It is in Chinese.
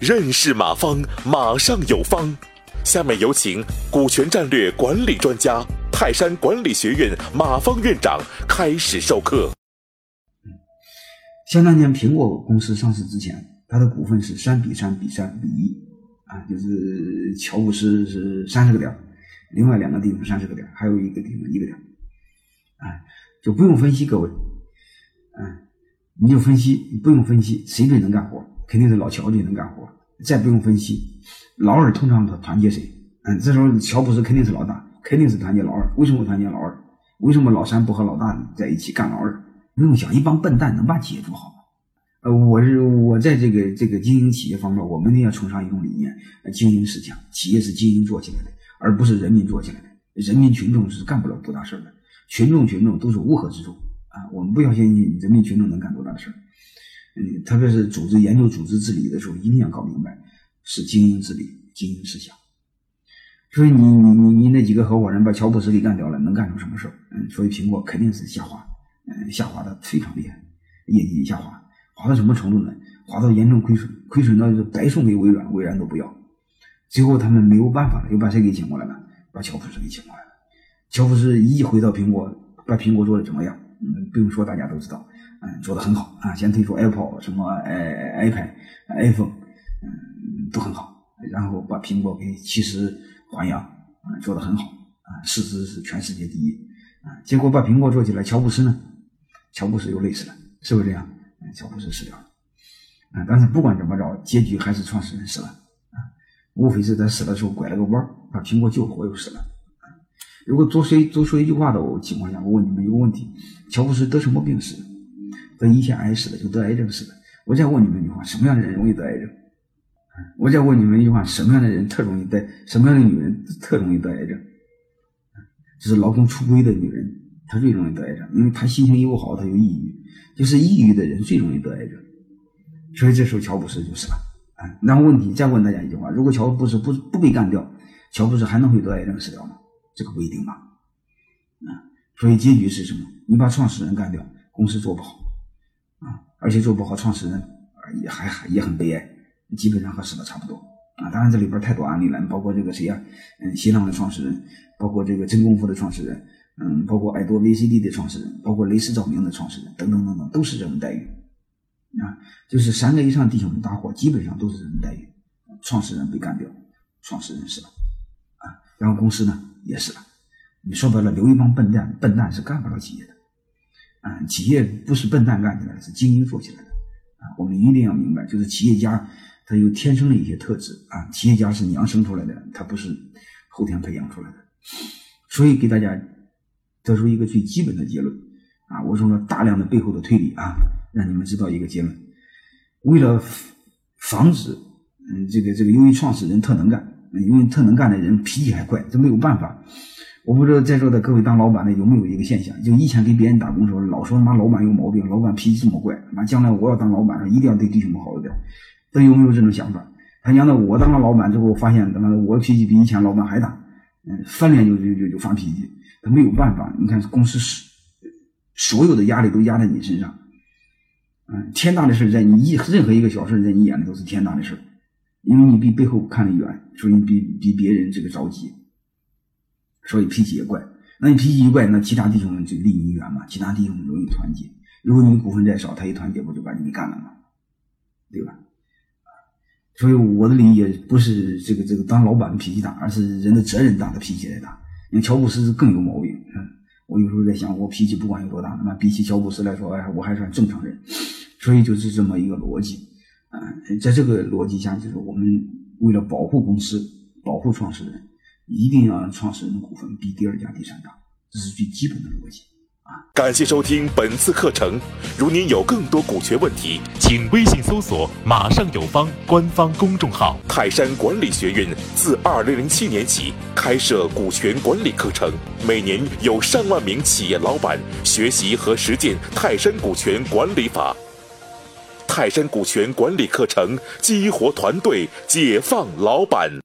认识马方，马上有方。下面有请股权战略管理专家、泰山管理学院马方院长开始授课。想当年苹果公司上市之前，它的股份是三比三比三比一啊，就是乔布斯是三十个点，另外两个地方三十个点，还有一个地方一个点，啊，就不用分析各位，你就分析，不用分析谁最能干活。肯定是老乔最能干活，再不用分析，老二通常他团结谁？嗯，这时候乔布斯肯定是老大，肯定是团结老二。为什么团结老二？为什么老三不和老大在一起干老二？不用想，一帮笨蛋能把企业做好吗？呃，我是我在这个这个经营企业方面，我们一定要崇尚一种理念：经营是强，企业是经营做起来的，而不是人民做起来的。人民群众是干不了多大事的，群众群众都是乌合之众啊！我们不要相信人民群众能干多大的事儿。嗯，特别是组织研究组织治理的时候，一定要搞明白是精英治理、精英思想。所以你你你你那几个合伙人把乔布斯给干掉了，能干出什么事儿？嗯，所以苹果肯定是下滑，嗯，下滑的非常厉害，业绩下滑，滑到什么程度呢？滑到严重亏损，亏损到就白送给微软，微软都不要。最后他们没有办法了，又把谁给请过来了？把乔布斯给请过来了。乔布斯一回到苹果，把苹果做的怎么样？嗯，不用说，大家都知道。嗯，做的很好啊！先推出 Apple 什么 i iPad、iPhone，嗯，都很好。然后把苹果给其实还阳，啊，做的很好啊，市值是全世界第一啊。结果把苹果做起来，乔布斯呢？乔布斯又累死了，是不是这样？乔布斯死掉了啊！但是不管怎么着，结局还是创始人死了啊。无非是在死的时候拐了个弯把苹果救活又死了。如果多说多说一句话的情况下，我问你们一个问题：乔布斯得什么病死的？得胰腺癌似的，就得癌症似的。我再问你们一句话：什么样的人容易得癌症？我再问你们一句话：什么样的人特容易得？什么样的女人特容易得癌症？就是老公出轨的女人，她最容易得癌症，因为她心情一不好，她就抑郁。就是抑郁的人最容易得癌症。所以这时候乔布斯就死了。啊，然后问题再问大家一句话：如果乔布斯不不被干掉，乔布斯还能会得癌症死掉吗？这个不一定吧。啊，所以结局是什么？你把创始人干掉，公司做不好。啊，而且做不好，创始人也还还也很悲哀，基本上和死的差不多啊。当然这里边太多案例了，包括这个谁呀？嗯，新浪的创始人，包括这个真功夫的创始人，嗯，包括爱多 VCD 的创始人，包括雷士照明的创始人，等等等等，都是这种待遇啊。就是三个以上弟兄们大伙，基本上都是这种待遇。创始人被干掉，创始人死了啊，然后公司呢也是了。你说白了，留一帮笨蛋，笨蛋是干不了企业的。啊，企业不是笨蛋干起来的，是精英做起来的。啊，我们一定要明白，就是企业家他有天生的一些特质啊。企业家是娘生出来的，他不是后天培养出来的。所以给大家得出一个最基本的结论啊，我用了大量的背后的推理啊，让你们知道一个结论。为了防止嗯这个这个，由于创始人特能干，因为特能干的人脾气还怪，这没有办法。我不知道在座的各位当老板的有没有一个现象，就以前给别人打工的时候，老说他妈老板有毛病，老板脾气这么怪，妈将来我要当老板了，一定要对弟兄们好一点。都有没有这种想法？他娘的，我当了老板之后，发现他妈的我脾气比以前老板还大，嗯，翻脸就就就就发脾气，他没有办法。你看公司是所有的压力都压在你身上，嗯，天大的事在你一任何一个小事在你眼里都是天大的事因为你比背后看得远，所以你比比别人这个着急。所以脾气也怪，那你脾气一怪，那其他弟兄们就离你远嘛，其他弟兄们容易团结。如果你股份再少，他一团结，不就把你给干了吗？对吧？所以我的理解不是这个这个当老板的脾气大，而是人的责任大的脾气才大。你看乔布斯更有毛病。嗯，我有时候在想，我脾气不管有多大，那比起乔布斯来说，哎，我还算正常人。所以就是这么一个逻辑。嗯，在这个逻辑下，就是我们为了保护公司，保护创始人。一定要让创始人的股份比第二家、第三家，这是最基本的逻辑啊！感谢收听本次课程。如您有更多股权问题，请微信搜索“马上有方”官方公众号。泰山管理学院自二零零七年起开设股权管理课程，每年有上万名企业老板学习和实践泰山股权管理法。泰山股权管理课程激活团队，解放老板。